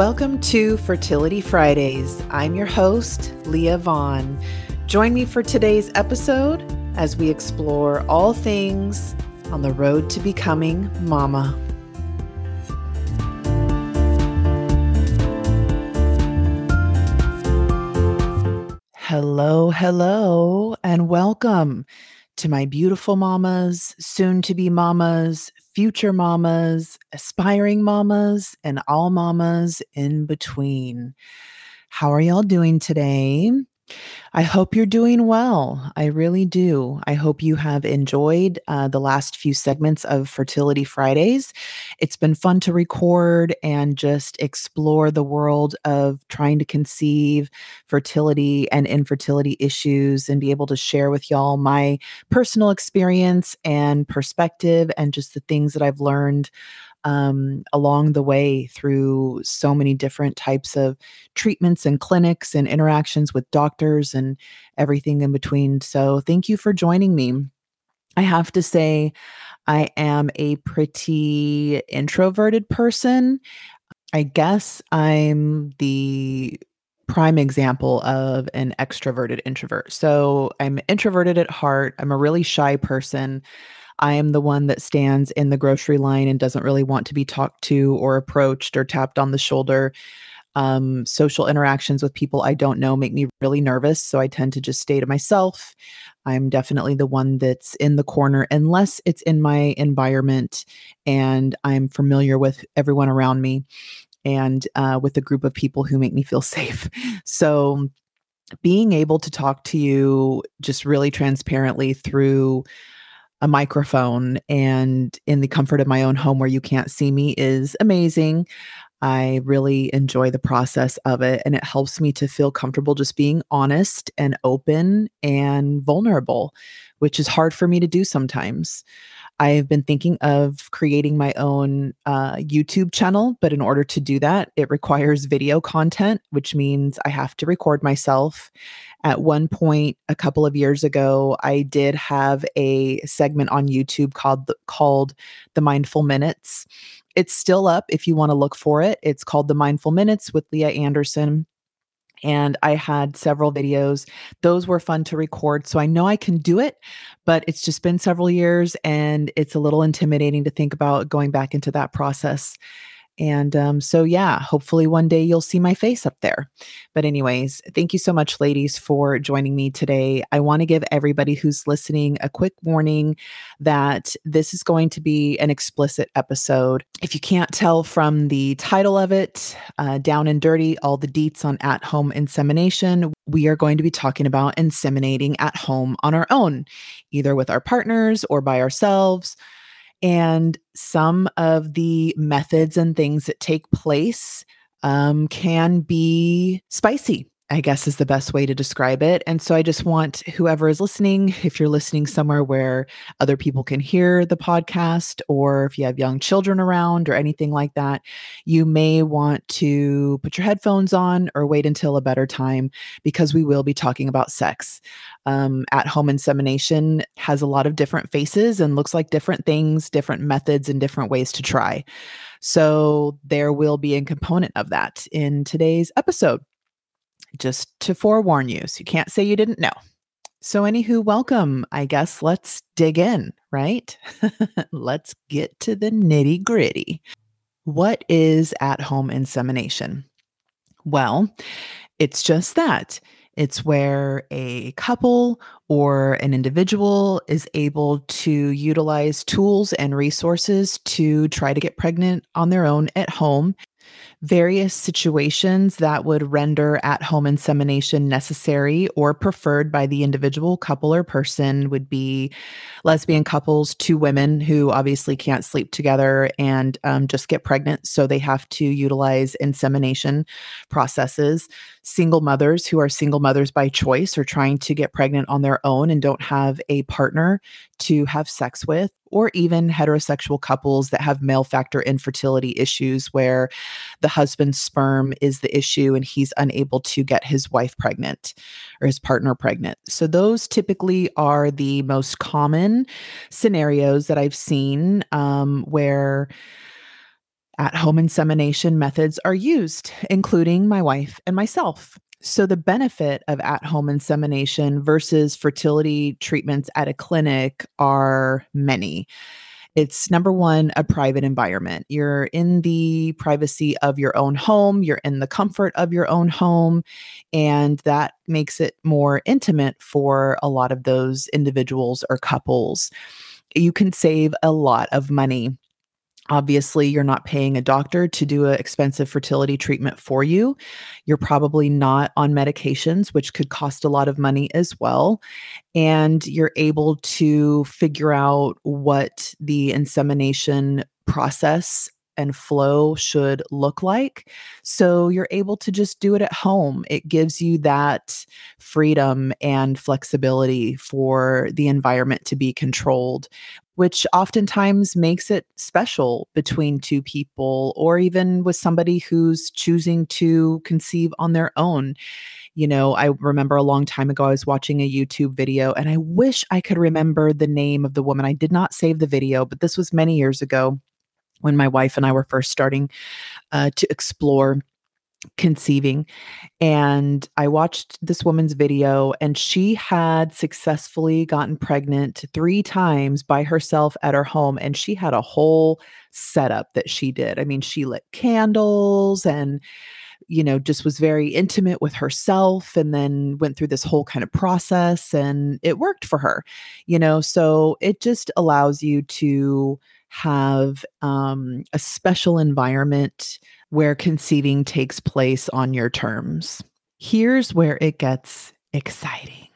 Welcome to Fertility Fridays. I'm your host, Leah Vaughn. Join me for today's episode as we explore all things on the road to becoming mama. Hello, hello, and welcome to my beautiful mamas, soon to be mamas, future mamas, aspiring mamas, and all mamas in between. How are y'all doing today? I hope you're doing well. I really do. I hope you have enjoyed uh, the last few segments of Fertility Fridays. It's been fun to record and just explore the world of trying to conceive fertility and infertility issues and be able to share with y'all my personal experience and perspective and just the things that I've learned um, along the way through so many different types of treatments and clinics and interactions with doctors and everything in between. So, thank you for joining me. I have to say, I am a pretty introverted person. I guess I'm the prime example of an extroverted introvert. So I'm introverted at heart. I'm a really shy person. I am the one that stands in the grocery line and doesn't really want to be talked to or approached or tapped on the shoulder. Um, social interactions with people I don't know make me really nervous. So I tend to just stay to myself. I'm definitely the one that's in the corner unless it's in my environment and I'm familiar with everyone around me and uh, with a group of people who make me feel safe. So being able to talk to you just really transparently through a microphone and in the comfort of my own home where you can't see me is amazing. I really enjoy the process of it and it helps me to feel comfortable just being honest and open and vulnerable, which is hard for me to do sometimes. I've been thinking of creating my own uh, YouTube channel, but in order to do that, it requires video content, which means I have to record myself. At one point, a couple of years ago, I did have a segment on YouTube called called the Mindful Minutes. It's still up if you want to look for it. It's called the Mindful Minutes with Leah Anderson and I had several videos. Those were fun to record. So I know I can do it, but it's just been several years and it's a little intimidating to think about going back into that process. And um, so, yeah, hopefully one day you'll see my face up there. But, anyways, thank you so much, ladies, for joining me today. I want to give everybody who's listening a quick warning that this is going to be an explicit episode. If you can't tell from the title of it, uh, Down and Dirty, all the deets on at home insemination, we are going to be talking about inseminating at home on our own, either with our partners or by ourselves and some of the methods and things that take place um, can be spicy. I guess is the best way to describe it. And so I just want whoever is listening, if you're listening somewhere where other people can hear the podcast, or if you have young children around or anything like that, you may want to put your headphones on or wait until a better time because we will be talking about sex. Um, at home insemination has a lot of different faces and looks like different things, different methods, and different ways to try. So there will be a component of that in today's episode just to forewarn you. So you can't say you didn't know. So, anywho, welcome. I guess let's dig in, right? let's get to the nitty gritty. What is at home insemination? Well, it's just that. It's where a couple or an individual is able to utilize tools and resources to try to get pregnant on their own at home various situations that would render at home insemination necessary or preferred by the individual couple or person would be lesbian couples, two women who obviously can't sleep together and um, just get pregnant. So they have to utilize insemination processes single mothers who are single mothers by choice or trying to get pregnant on their own and don't have a partner to have sex with, or even heterosexual couples that have male factor infertility issues where the husband's sperm is the issue and he's unable to get his wife pregnant or his partner pregnant. So, those typically are the most common scenarios that I've seen um, where at home insemination methods are used, including my wife and myself. So, the benefit of at home insemination versus fertility treatments at a clinic are many. It's number one, a private environment. You're in the privacy of your own home, you're in the comfort of your own home, and that makes it more intimate for a lot of those individuals or couples. You can save a lot of money Obviously, you're not paying a doctor to do an expensive fertility treatment for you. You're probably not on medications, which could cost a lot of money as well. And you're able to figure out what the insemination process and flow should look like. So you're able to just do it at home. It gives you that freedom and flexibility for the environment to be controlled, which oftentimes makes it special between two people or even with somebody who's choosing to conceive on their own. You know, I remember a long time ago, I was watching a YouTube video and I wish I could remember the name of the woman. I did not save the video, but this was many years ago when my wife and I were first starting uh, to explore conceiving. And I watched this woman's video, and she had successfully gotten pregnant three times by herself at her home. And she had a whole setup that she did. I mean, she lit candles and you know, just was very intimate with herself and then went through this whole kind of process and it worked for her, you know. So it just allows you to have um, a special environment where conceiving takes place on your terms. Here's where it gets exciting.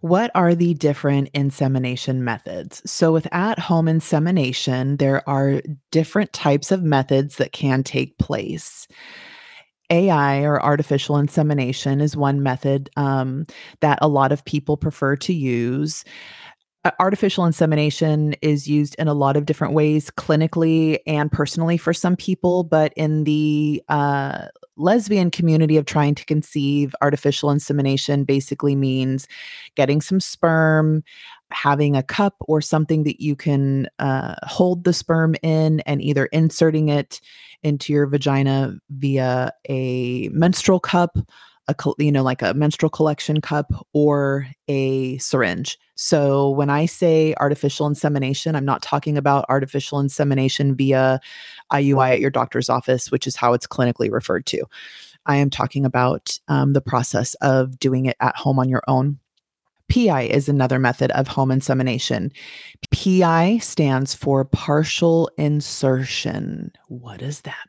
What are the different insemination methods? So, with at home insemination, there are different types of methods that can take place. AI or artificial insemination is one method um, that a lot of people prefer to use artificial insemination is used in a lot of different ways clinically and personally for some people but in the uh, lesbian community of trying to conceive artificial insemination basically means getting some sperm having a cup or something that you can uh, hold the sperm in and either inserting it into your vagina via a menstrual cup a you know like a menstrual collection cup or a syringe. So when I say artificial insemination, I'm not talking about artificial insemination via IUI at your doctor's office, which is how it's clinically referred to. I am talking about um, the process of doing it at home on your own. PI is another method of home insemination. PI stands for partial insertion. What does that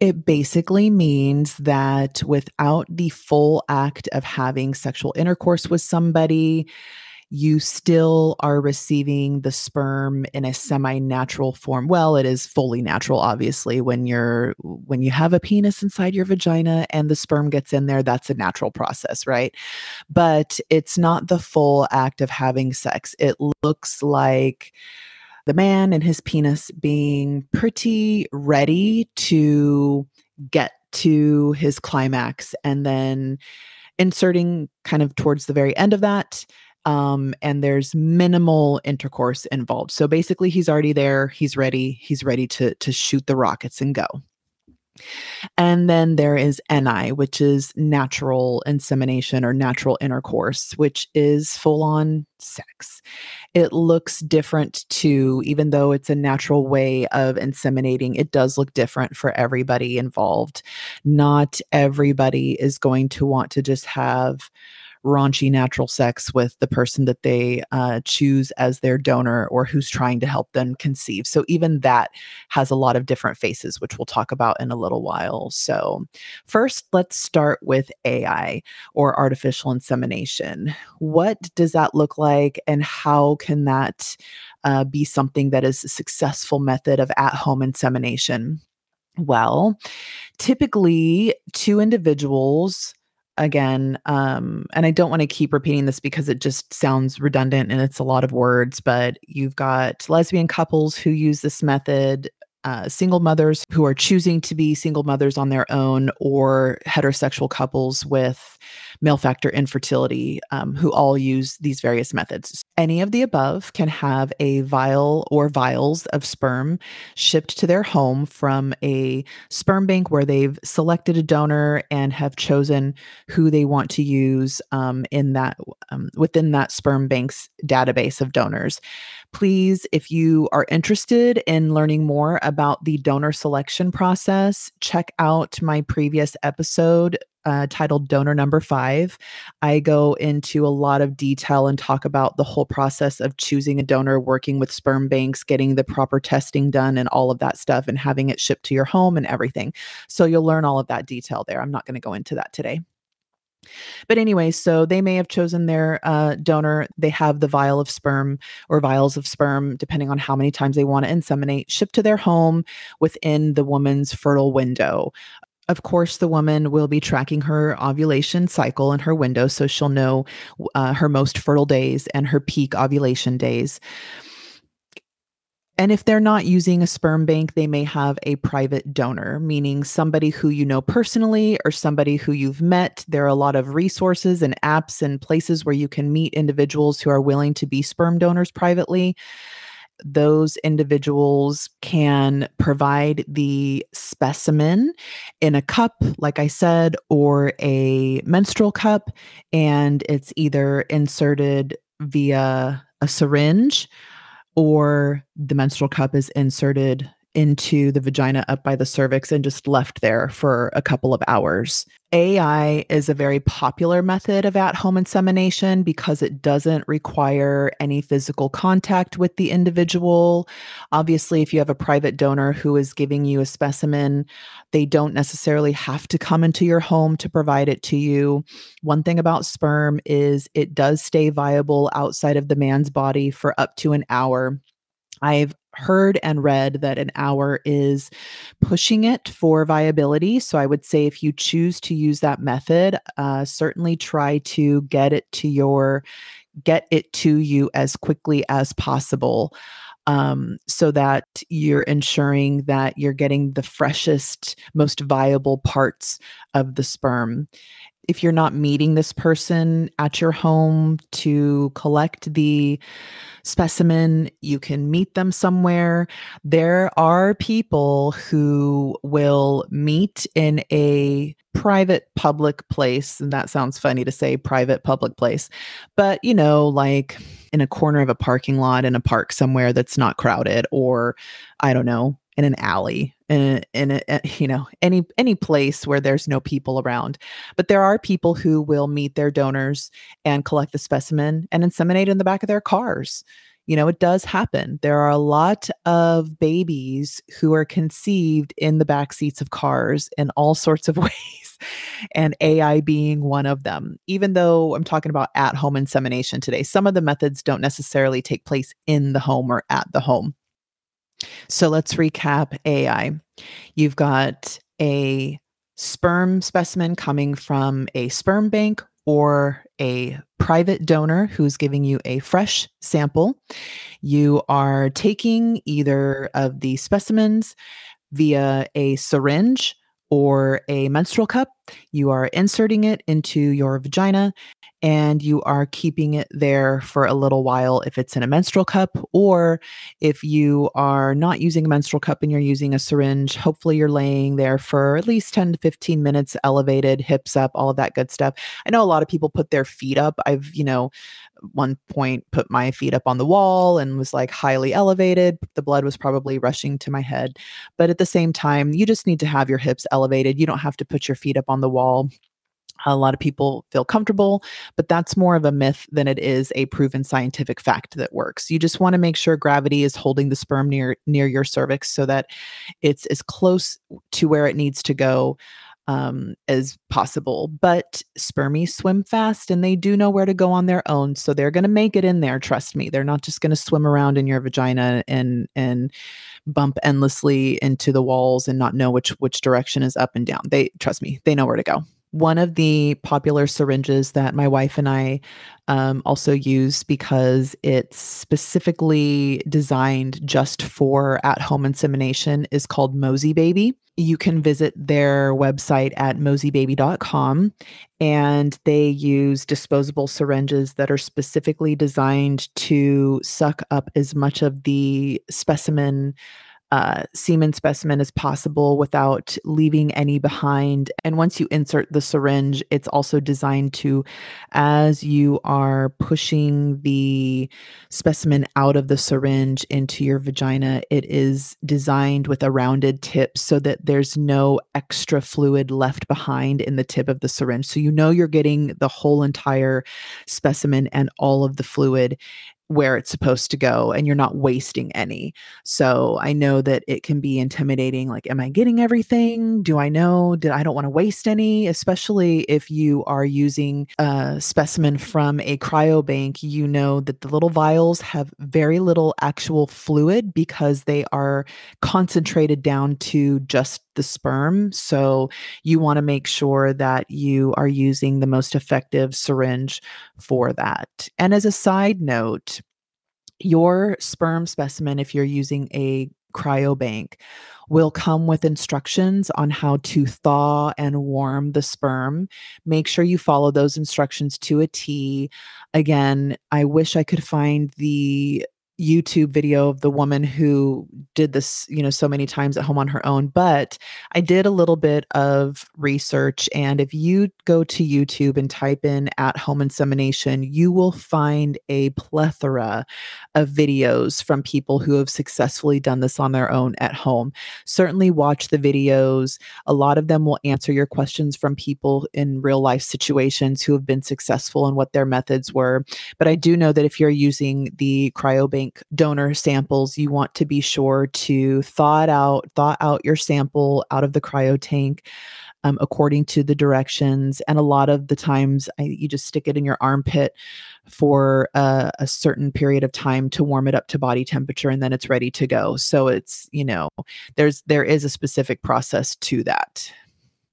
it basically means that without the full act of having sexual intercourse with somebody, you still are receiving the sperm in a semi-natural form. Well, it is fully natural obviously when you're when you have a penis inside your vagina and the sperm gets in there, that's a natural process, right? But it's not the full act of having sex. It looks like the man and his penis being pretty ready to get to his climax and then inserting kind of towards the very end of that um, and there's minimal intercourse involved. So basically he's already there he's ready he's ready to to shoot the rockets and go and then there is NI, which is natural insemination or natural intercourse, which is full on sex. It looks different too, even though it's a natural way of inseminating, it does look different for everybody involved. Not everybody is going to want to just have raunchy natural sex with the person that they uh, choose as their donor or who's trying to help them conceive. So even that has a lot of different faces, which we'll talk about in a little while. So, first, let's start with AI or artificial insemination. What does that look like, and how can that uh, be something that is a successful method of at home insemination? Well, typically, two individuals again um and i don't want to keep repeating this because it just sounds redundant and it's a lot of words but you've got lesbian couples who use this method uh, single mothers who are choosing to be single mothers on their own or heterosexual couples with male factor infertility um, who all use these various methods. Any of the above can have a vial or vials of sperm shipped to their home from a sperm bank where they've selected a donor and have chosen who they want to use um, in that um, within that sperm bank's database of donors please, if you are interested in learning more about the donor selection process, check out my previous episode uh, titled Donor Number Five. I go into a lot of detail and talk about the whole process of choosing a donor, working with sperm banks, getting the proper testing done, and all of that stuff, and having it shipped to your home and everything. So you'll learn all of that detail there. I'm not going to go into that today. But anyway, so they may have chosen their uh, donor. They have the vial of sperm or vials of sperm, depending on how many times they want to inseminate, shipped to their home within the woman's fertile window. Of course, the woman will be tracking her ovulation cycle in her window, so she'll know uh, her most fertile days and her peak ovulation days. And if they're not using a sperm bank, they may have a private donor, meaning somebody who you know personally or somebody who you've met. There are a lot of resources and apps and places where you can meet individuals who are willing to be sperm donors privately. Those individuals can provide the specimen in a cup, like I said, or a menstrual cup, and it's either inserted via a syringe or the menstrual cup is inserted into the vagina up by the cervix and just left there for a couple of hours. AI is a very popular method of at home insemination because it doesn't require any physical contact with the individual. Obviously, if you have a private donor who is giving you a specimen, they don't necessarily have to come into your home to provide it to you. One thing about sperm is it does stay viable outside of the man's body for up to an hour. I've heard and read that an hour is pushing it for viability. So I would say if you choose to use that method, uh, certainly try to get it to your get it to you as quickly as possible um, so that you're ensuring that you're getting the freshest, most viable parts of the sperm if you're not meeting this person at your home to collect the specimen, you can meet them somewhere. There are people who will meet in a private public place. And that sounds funny to say private public place, but you know, like in a corner of a parking lot in a park somewhere that's not crowded, or I don't know, in an alley in, in a, eh, you know any any place where there's no people around. But there are people who will meet their donors and collect the specimen and inseminate in the back of their cars. You know it does happen. There are a lot of babies who are conceived in the back seats of cars in all sorts of ways and ai being one of them. Even though i'm talking about at home insemination today some of the methods don't necessarily take place in the home or at the home so let's recap AI. You've got a sperm specimen coming from a sperm bank or a private donor who's giving you a fresh sample. You are taking either of the specimens via a syringe or a menstrual cup. You are inserting it into your vagina and you are keeping it there for a little while if it's in a menstrual cup, or if you are not using a menstrual cup and you're using a syringe, hopefully you're laying there for at least 10 to 15 minutes, elevated, hips up, all of that good stuff. I know a lot of people put their feet up. I've, you know, one point put my feet up on the wall and was like highly elevated. The blood was probably rushing to my head. But at the same time, you just need to have your hips elevated. You don't have to put your feet up on the wall a lot of people feel comfortable, but that's more of a myth than it is a proven scientific fact that works. You just want to make sure gravity is holding the sperm near near your cervix so that it's as close to where it needs to go um, as possible. But spermies swim fast and they do know where to go on their own, so they're going to make it in there. Trust me, they're not just going to swim around in your vagina and and bump endlessly into the walls and not know which which direction is up and down. They trust me, they know where to go. One of the popular syringes that my wife and I um, also use because it's specifically designed just for at home insemination is called Mosie Baby. You can visit their website at mosiebaby.com and they use disposable syringes that are specifically designed to suck up as much of the specimen uh, semen specimen as possible without leaving any behind. And once you insert the syringe, it's also designed to, as you are pushing the specimen out of the syringe into your vagina, it is designed with a rounded tip so that there's no extra fluid left behind in the tip of the syringe. So you know you're getting the whole entire specimen and all of the fluid where it's supposed to go and you're not wasting any. So I know that it can be intimidating like am I getting everything? Do I know did I don't want to waste any, especially if you are using a specimen from a cryobank, you know that the little vials have very little actual fluid because they are concentrated down to just the sperm. So you want to make sure that you are using the most effective syringe for that. And as a side note, your sperm specimen, if you're using a cryobank, will come with instructions on how to thaw and warm the sperm. Make sure you follow those instructions to a T. Again, I wish I could find the YouTube video of the woman who did this, you know, so many times at home on her own. But I did a little bit of research. And if you go to YouTube and type in at home insemination, you will find a plethora of videos from people who have successfully done this on their own at home. Certainly watch the videos. A lot of them will answer your questions from people in real life situations who have been successful and what their methods were. But I do know that if you're using the cryobank donor samples, you want to be sure to thaw it out, thaw out your sample out of the cryo tank. Um, according to the directions. And a lot of the times, I, you just stick it in your armpit for a, certain period of time to warm it up to body temperature, and then it's ready to go. So it's you know, there's there is a specific process to that.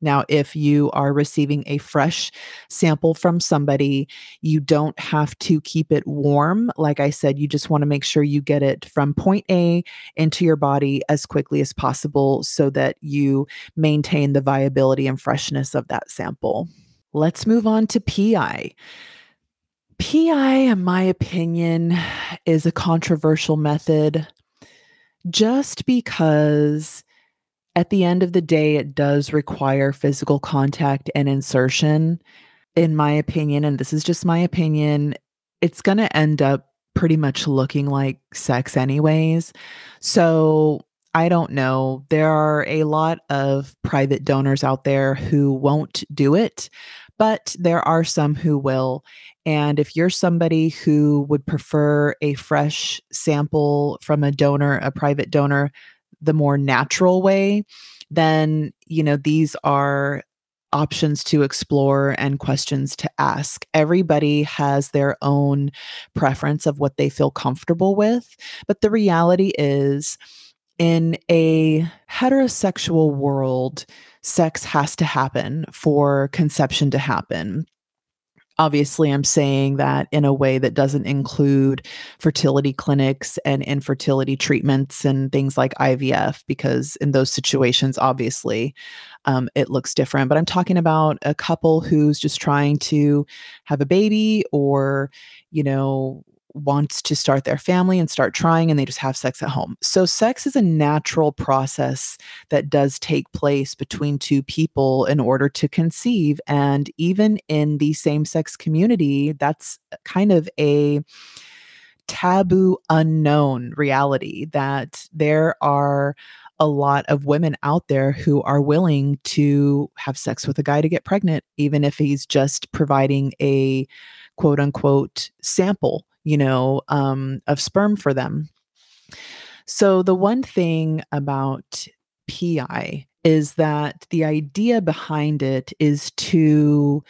Now, if you are receiving a fresh sample from somebody, you don't have to keep it warm. Like I said, you just want to make sure you get it from point A into your body as quickly as possible so that you maintain the viability and freshness of that sample. Let's move on to PI. PI, in my opinion, is a controversial method just because at the end of the day, it does require physical contact and insertion. In my opinion, and this is just my opinion, it's going to end up pretty much looking like sex, anyways. So I don't know. There are a lot of private donors out there who won't do it, but there are some who will. And if you're somebody who would prefer a fresh sample from a donor, a private donor, the more natural way, then, you know, these are options to explore and questions to ask. Everybody has their own preference of what they feel comfortable with. But the reality is, in a heterosexual world, sex has to happen for conception to happen obviously i'm saying that in a way that doesn't include fertility clinics and infertility treatments and things like ivf because in those situations obviously um, it looks different. But i'm talking about a couple who's just trying to have a baby or you know wants to start their family and start trying and they just have sex at home. So sex is a natural process that does take place between two people in order to conceive and even in the same-sex community that's kind of a taboo unknown reality that there are a lot of women out there who are willing to have sex with a guy to get pregnant even if he's just providing a quote unquote sample you know, um, of sperm for them. So, the one thing about PI is that the idea behind it is to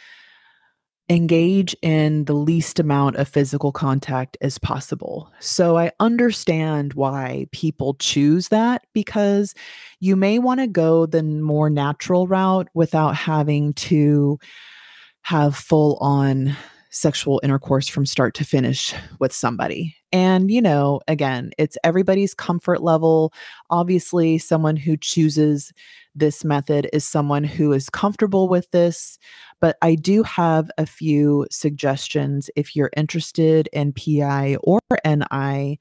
engage in the least amount of physical contact as possible. So I understand why people choose that because you may want to go the more natural route without having to have full on sexual intercourse from start to finish with somebody. And, you know, again, it's everybody's comfort level. Obviously, someone who chooses this method is someone who is comfortable with this. But I do have a few suggestions if you're interested in PI or NI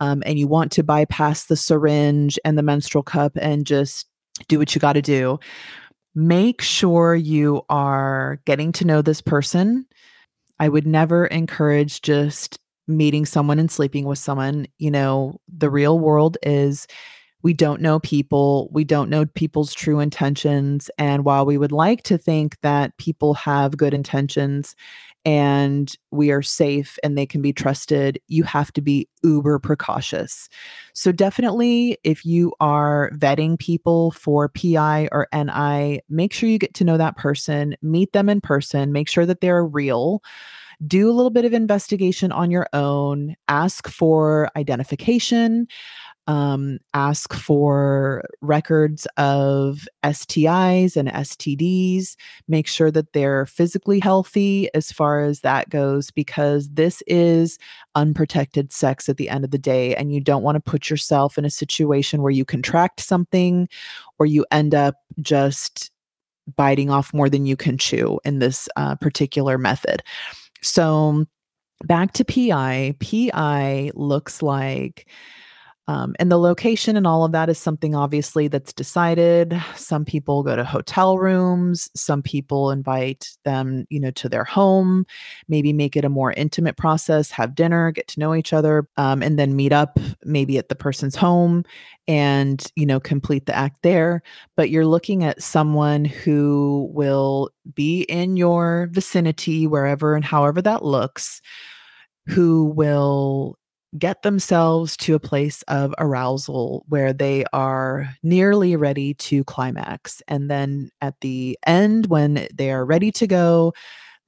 um, and you want to bypass the syringe and the menstrual cup and just do what you got to do. Make sure you are getting to know this person I would never encourage just meeting someone and sleeping with someone. You know, the real world is we don't know people, we don't know people's true intentions. And while we would like to think that people have good intentions and we are safe and they can be trusted, you have to be uber precautious. So, definitely, if you are vetting people for PI or NI, make sure you get to know that person, meet them in person, make sure that they're real do a little bit of investigation on your own, ask for identification, um, ask for records of STIs and STDs, make sure that they're physically healthy as far as that goes, because this is unprotected sex at the end of the day. And you don't want to put yourself in a situation where you contract something or you end up just biting off more than you can chew in this uh, particular method. So back to PI, PI looks like um, and the location and all of that is something obviously that's decided. Some people go to hotel rooms. Some people invite them, you know, to their home. Maybe make it a more intimate process. Have dinner, get to know each other, um, and then meet up maybe at the person's home and you know complete the act there. But you're looking at someone who will be in your vicinity, wherever and however that looks, who will get themselves to a place of arousal where they are nearly ready to climax. And then at the end, when they are ready to go,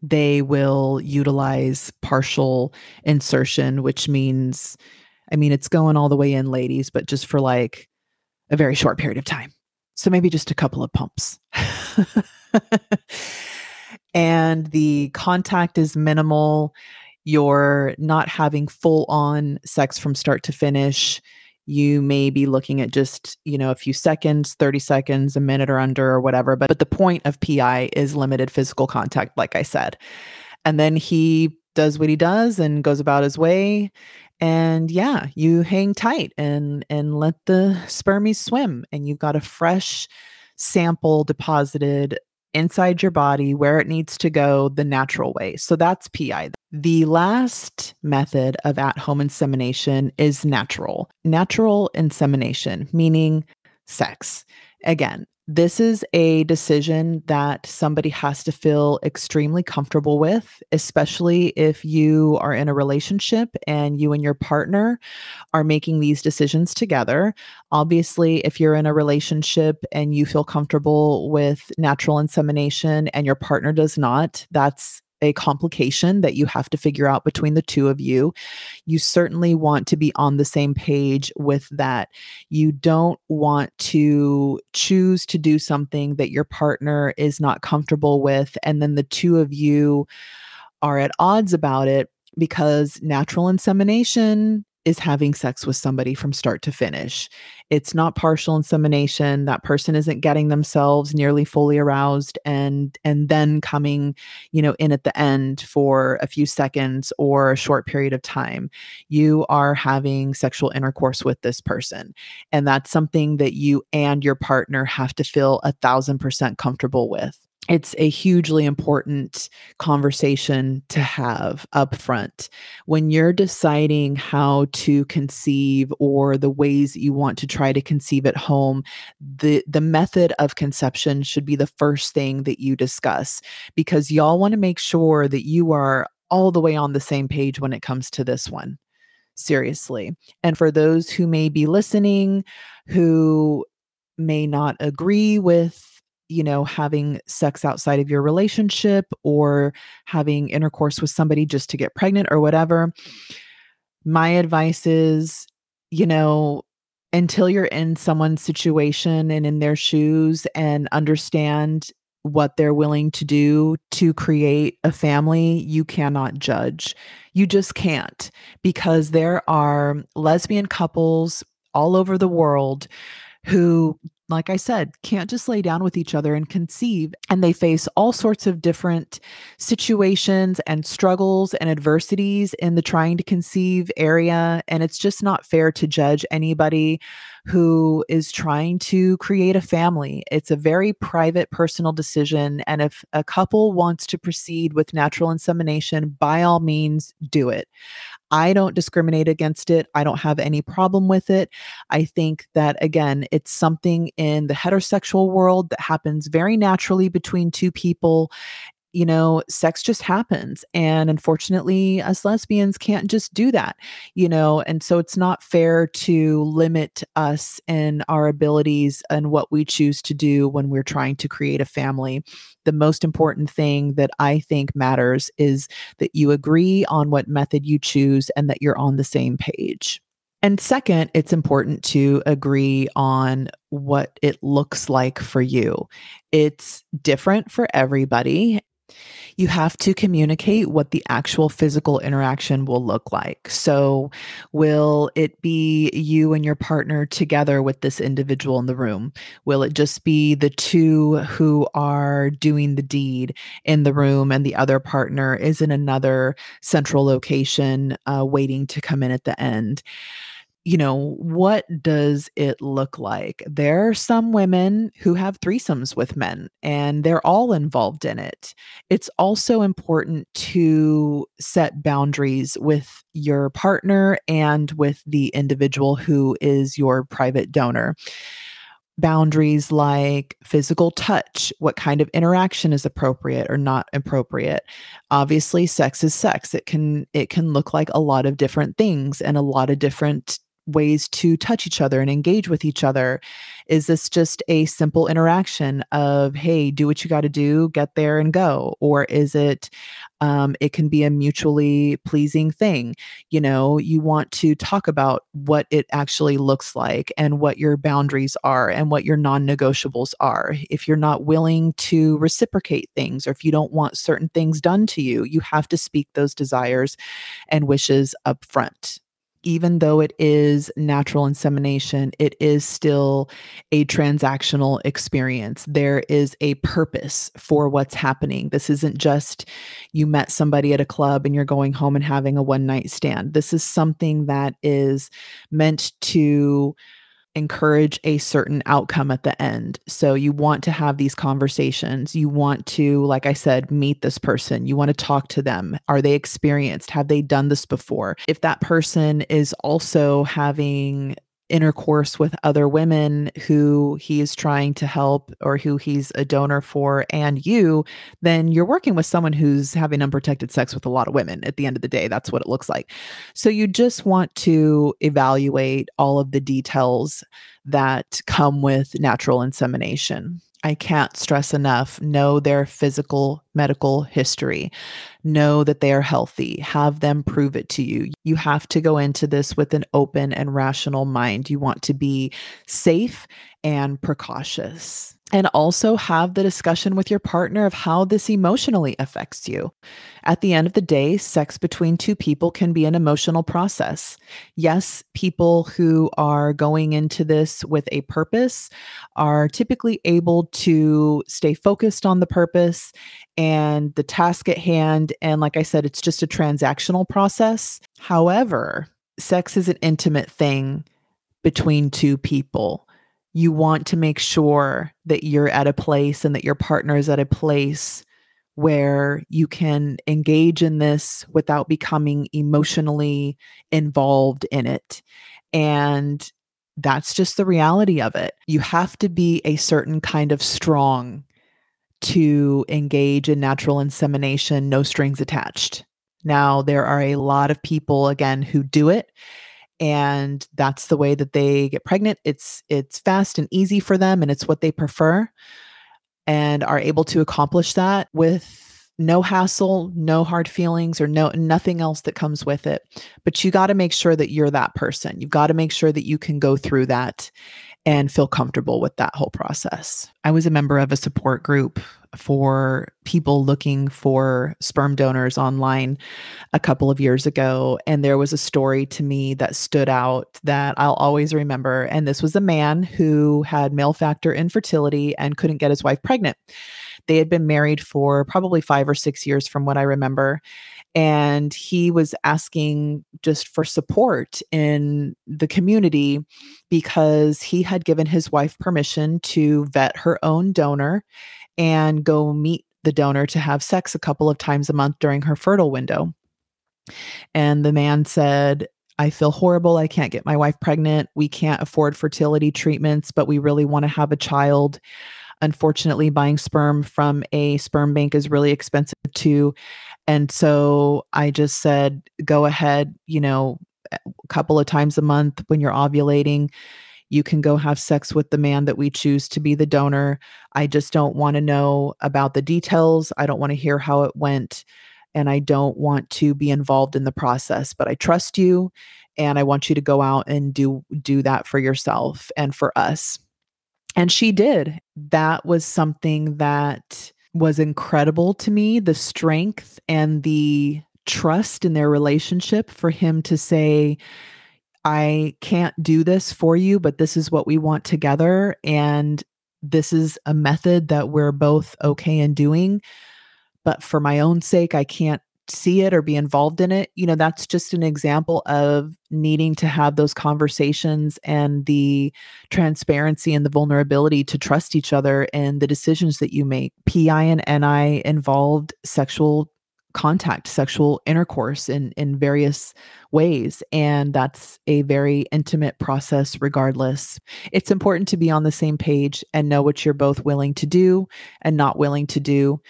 they will utilize partial insertion, which means, I mean, it's going all the way in, ladies, but just for like a very short period of time. So maybe just a couple of pumps. and the contact is minimal you're not having full on sex from start to finish. You may be looking at just you know a few seconds 30 seconds a minute or under or whatever but, but the point of pi is limited physical contact like i said. And then he does what he does and goes about his way. And yeah you hang tight and and let the spermies swim and you've got a fresh sample deposited inside your body where it needs to go the natural way. So that's PI. The last method of at home insemination is natural. Natural insemination, meaning sex. Again, this is a decision that somebody has to feel extremely comfortable with, especially if you are in a relationship and you and your partner are making these decisions together. Obviously, if you're in a relationship and you feel comfortable with natural insemination and your partner does not, that's a complication that you have to figure out between the two of you. You certainly want to be on the same page with that. You don't want to choose to do something that your partner is not comfortable with, and then the two of you are at odds about it because natural insemination is having sex with somebody from start to finish. It's not partial insemination. That person isn't getting themselves nearly fully aroused and and then coming, you know, in at the end for a few seconds or a short period of time. You are having sexual intercourse with this person. And that's something that you and your partner have to feel a thousand percent comfortable with it's a hugely important conversation to have up front when you're deciding how to conceive or the ways you want to try to conceive at home the the method of conception should be the first thing that you discuss because y'all want to make sure that you are all the way on the same page when it comes to this one seriously. And for those who may be listening who may not agree with you know, having sex outside of your relationship or having intercourse with somebody just to get pregnant or whatever. My advice is, you know, until you're in someone's situation and in their shoes and understand what they're willing to do to create a family, you cannot judge. You just can't because there are lesbian couples all over the world who like I said, can't just lay down with each other and conceive. And they face all sorts of different situations and struggles and adversities in the trying to conceive area. And it's just not fair to judge anybody who is trying to create a family. It's a very private, personal decision. And if a couple wants to proceed with natural insemination, by all means, do it. I don't discriminate against it. I don't have any problem with it. I think that, again, it's something in the heterosexual world that happens very naturally between two people you know, sex just happens. And unfortunately, us lesbians can't just do that, you know, and so it's not fair to limit us in our abilities and what we choose to do when we're trying to create a family. The most important thing that I think matters is that you agree on what method you choose and that you're on the same page. And second, it's important to agree on what it looks like for you. It's different for everybody you have to communicate what the actual physical interaction will look like. So, will it be you and your partner together with this individual in the room? Will it just be the two who are doing the deed in the room and the other partner is in another central location uh, waiting to come in at the end? You know, what does it look like? There are some women who have threesomes with men and they're all involved in it. It's also important to set boundaries with your partner and with the individual who is your private donor. Boundaries like physical touch, what kind of interaction is appropriate or not appropriate. Obviously, sex is sex. It can it can look like a lot of different things and a lot of different ways to touch each other and engage with each other? Is this just a simple interaction of, hey, do what you got to do, get there and go? Or is it, um, it can be a mutually pleasing thing? You know, you want to talk about what it actually looks like and what your boundaries are and what your non negotiables are. If you're not willing to reciprocate things or if you don't want certain things done to you, you have to speak those desires and wishes up front even though it is natural insemination, it is still a transactional experience. There is a purpose for what's happening. This isn't just you met somebody at a club and you're going home and having a one night stand. This is something that is meant to encourage a certain outcome at the end. So you want to have these conversations. You want to, like I said, meet this person. You want to talk to them. Are they experienced? Have they done this before? If that person is also having intercourse with other women who he is trying to help or who he's a donor for and you, then you're working with someone who's having unprotected sex with a lot of women at the end of the day. That's what it looks like. So you just want to evaluate all of the details that come with natural insemination. I can't stress enough know their physical medical history, know that they are healthy, have them prove it to you. You have to go into this with an open and rational mind. You want to be safe and precautious and also have the discussion with your partner of how this emotionally affects you. At the end of the day, sex between two people can be an emotional process. Yes, people who are going into this with a purpose are typically able to stay focused on the purpose and the task at hand. And like I said, it's just a transactional process. However, sex is an intimate thing between two people you want to make sure that you're at a place and that your partner is at a place where you can engage in this without becoming emotionally involved in it. And that's just the reality of it. You have to be a certain kind of strong to engage in natural insemination, no strings attached. Now, there are a lot of people, again, who do it and that's the way that they get pregnant it's it's fast and easy for them and it's what they prefer and are able to accomplish that with no hassle, no hard feelings or no nothing else that comes with it. But you got to make sure that you're that person. You've got to make sure that you can go through that and feel comfortable with that whole process. I was a member of a support group for people looking for sperm donors online a couple of years ago. And there was a story to me that stood out that I'll always remember. And this was a man who had male factor infertility and couldn't get his wife pregnant. They had been married for probably five or six years, from what I remember. And he was asking just for support in the community because he had given his wife permission to vet her own donor and go meet the donor to have sex a couple of times a month during her fertile window. And the man said, I feel horrible. I can't get my wife pregnant. We can't afford fertility treatments, but we really want to have a child. Unfortunately, buying sperm from a sperm bank is really expensive too. And so I just said, go ahead, you know, a couple of times a month when you're ovulating, you can go have sex with the man that we choose to be the donor. I just don't want to know about the details. I don't want to hear how it went. And I don't want to be involved in the process, but I trust you and I want you to go out and do do that for yourself and for us. And she did. That was something that was incredible to me the strength and the trust in their relationship for him to say, I can't do this for you, but this is what we want together. And this is a method that we're both okay in doing. But for my own sake, I can't see it or be involved in it, you know, that's just an example of needing to have those conversations and the transparency and the vulnerability to trust each other and the decisions that you make. PI and NI involved sexual contact, sexual intercourse in in various ways and that's a very intimate process regardless. It's important to be on the same page and know what you're both willing to do and not willing to do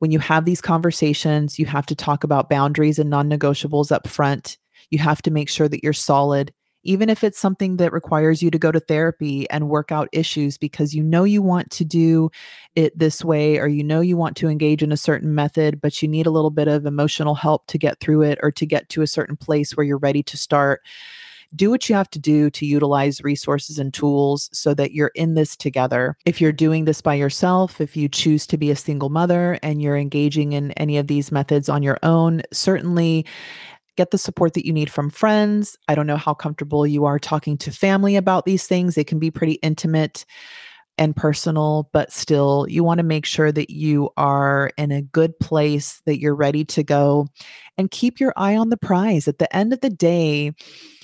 when you have these conversations, you have to talk about boundaries and non negotiables up front. You have to make sure that you're solid, even if it's something that requires you to go to therapy and work out issues because you know you want to do it this way or you know you want to engage in a certain method, but you need a little bit of emotional help to get through it or to get to a certain place where you're ready to start do what you have to do to utilize resources and tools so that you're in this together. If you're doing this by yourself, if you choose to be a single mother and you're engaging in any of these methods on your own, certainly get the support that you need from friends. I don't know how comfortable you are talking to family about these things. It can be pretty intimate and personal, but still, you want to make sure that you are in a good place, that you're ready to go, and keep your eye on the prize. At the end of the day,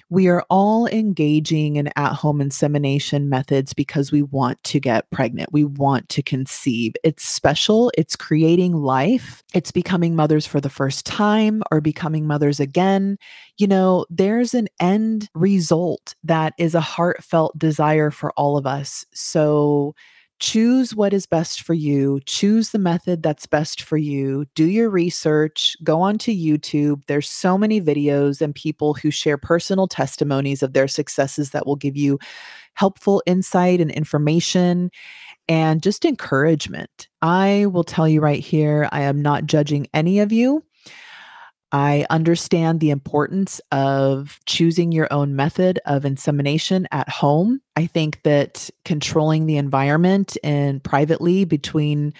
we are all engaging in at home insemination methods because we want to get pregnant. We want to conceive. It's special, it's creating life, it's becoming mothers for the first time or becoming mothers again. You know, there's an end result that is a heartfelt desire for all of us. So, choose what is best for you choose the method that's best for you do your research go onto youtube. There's so many videos and people who share personal testimonies of their successes that will give you helpful insight and information and just encouragement. I will tell you right here i am not judging any of you I understand the importance of choosing your own method of insemination at home. I think that controlling the environment and privately between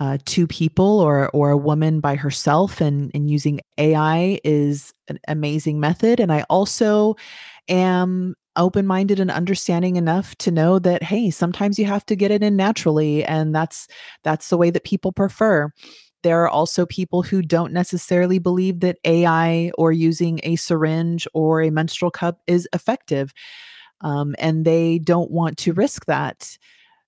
uh, two people or or a woman by herself and and using AI is an amazing method. And I also am open minded and understanding enough to know that hey, sometimes you have to get it in naturally, and that's that's the way that people prefer there are also people who don't necessarily believe that AI or using a syringe or a menstrual cup is effective. Um, and they don't want to risk that.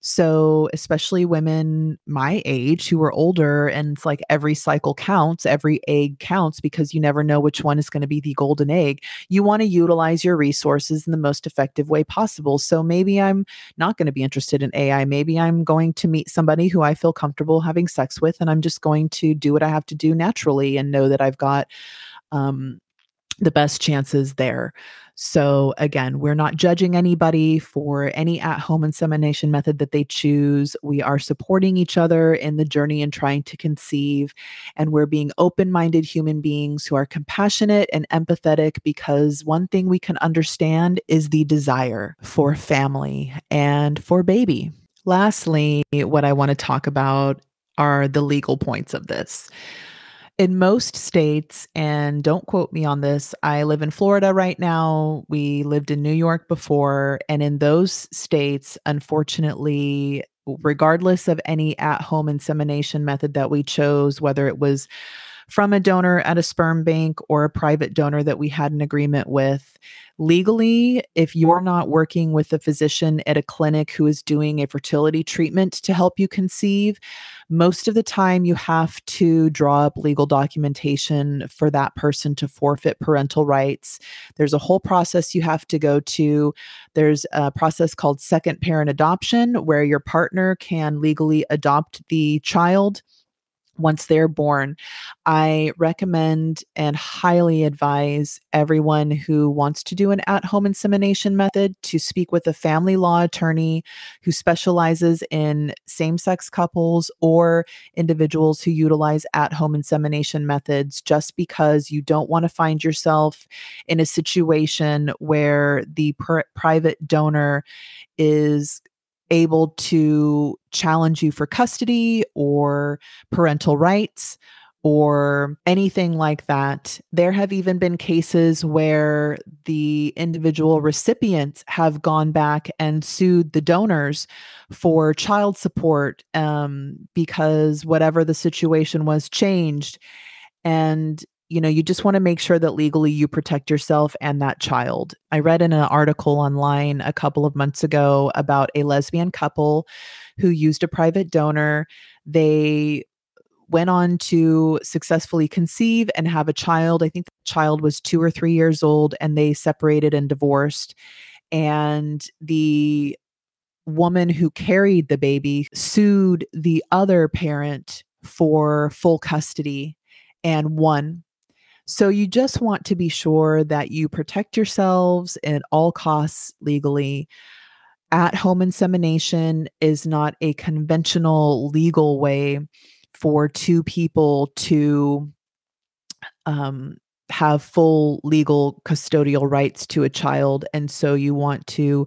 So, especially women my age who are older, and it's like every cycle counts, every egg counts because you never know which one is going to be the golden egg. You want to utilize your resources in the most effective way possible. So, maybe I'm not going to be interested in AI. Maybe I'm going to meet somebody who I feel comfortable having sex with, and I'm just going to do what I have to do naturally and know that I've got um, the best chances there. So, again, we're not judging anybody for any at home insemination method that they choose. We are supporting each other in the journey and trying to conceive. And we're being open minded human beings who are compassionate and empathetic because one thing we can understand is the desire for family and for baby. Lastly, what I want to talk about are the legal points of this. In most states, and don't quote me on this, I live in Florida right now. We lived in New York before. And in those states, unfortunately, regardless of any at home insemination method that we chose, whether it was from a donor at a sperm bank or a private donor that we had an agreement with. Legally, if you're not working with a physician at a clinic who is doing a fertility treatment to help you conceive, most of the time you have to draw up legal documentation for that person to forfeit parental rights. There's a whole process you have to go to. There's a process called second parent adoption where your partner can legally adopt the child once they're born. I recommend and highly advise everyone who wants to do an at home insemination method to speak with a family law attorney who specializes in same sex couples or individuals who utilize at home insemination methods, just because you don't want to find yourself in a situation where the pr- private donor is able to challenge you for custody or parental rights or anything like that. There have even been cases where the individual recipients have gone back and sued the donors for child support um, because whatever the situation was changed. And you know, you just want to make sure that legally you protect yourself and that child. I read in an article online a couple of months ago about a lesbian couple who used a private donor. They went on to successfully conceive and have a child. I think the child was two or three years old, and they separated and divorced. And the woman who carried the baby sued the other parent for full custody and won. So you just want to be sure that you protect yourselves at all costs legally. At home insemination is not a conventional legal way for two people to um, have full legal custodial rights to a child. And so you want to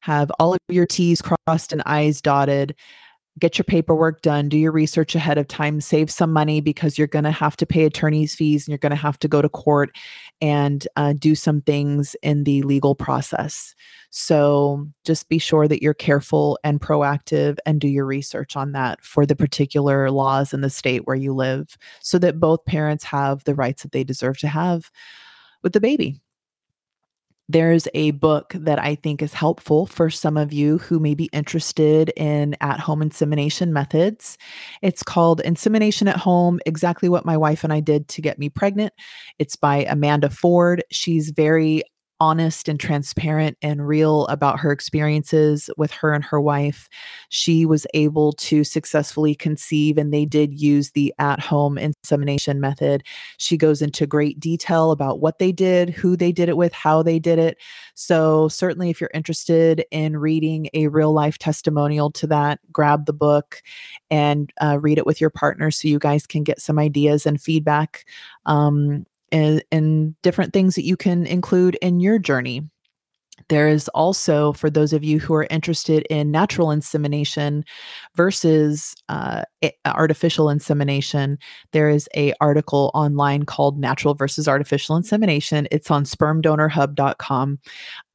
have all of your T's crossed and I's dotted get your paperwork done, do your research ahead of time, save some money because you're going to have to pay attorney's fees and you're going to have to go to court and uh, do some things in the legal process. So just be sure that you're careful and proactive and do your research on that for the particular laws in the state where you live so that both parents have the rights that they deserve to have with the baby there's a book that I think is helpful for some of you who may be interested in at home insemination methods. It's called Insemination at Home Exactly What My Wife and I Did to Get Me Pregnant. It's by Amanda Ford. She's very honest and transparent and real about her experiences with her and her wife. She was able to successfully conceive, and they did use the at home insemination method. She goes into great detail about what they did, who they did it with, how they did it. So, certainly, if you're interested in reading a real life testimonial to that, grab the book and uh, read it with your partner so you guys can get some ideas and feedback. Um, and, and different things that you can include in your journey. There is also, for those of you who are interested in natural insemination versus uh, artificial insemination, there is a article online called "Natural versus Artificial Insemination." It's on SpermDonorHub.com.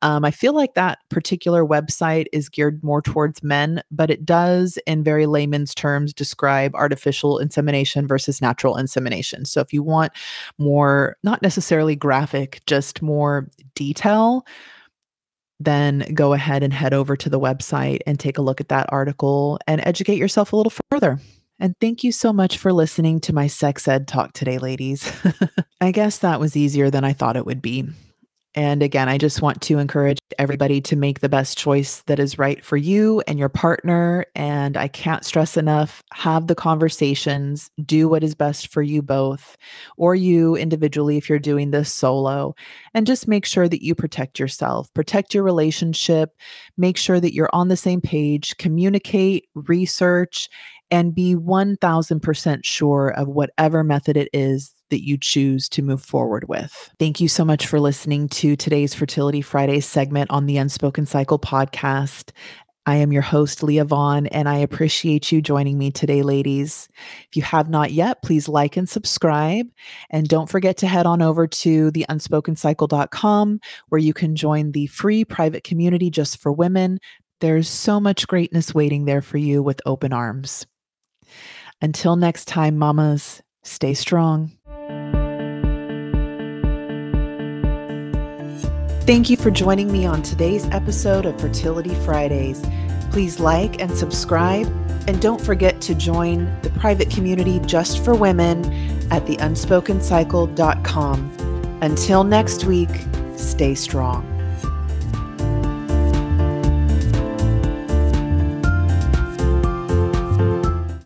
Um, I feel like that particular website is geared more towards men, but it does, in very layman's terms, describe artificial insemination versus natural insemination. So if you want more, not necessarily graphic, just more detail, then go ahead and head over to the website and take a look at that article and educate yourself a little further. And thank you so much for listening to my sex ed talk today, ladies. I guess that was easier than I thought it would be. And again, I just want to encourage everybody to make the best choice that is right for you and your partner. And I can't stress enough have the conversations, do what is best for you both, or you individually if you're doing this solo. And just make sure that you protect yourself, protect your relationship, make sure that you're on the same page, communicate, research, and be 1000% sure of whatever method it is that you choose to move forward with. Thank you so much for listening to today's Fertility Friday segment on the Unspoken Cycle podcast. I am your host, Leah Vaughn, and I appreciate you joining me today, ladies. If you have not yet, please like and subscribe. And don't forget to head on over to the unspokencycle.com where you can join the free private community just for women. There's so much greatness waiting there for you with open arms. Until next time, mamas, stay strong. Thank you for joining me on today's episode of Fertility Fridays. Please like and subscribe, and don't forget to join the private community just for women at theunspokencycle.com. Until next week, stay strong.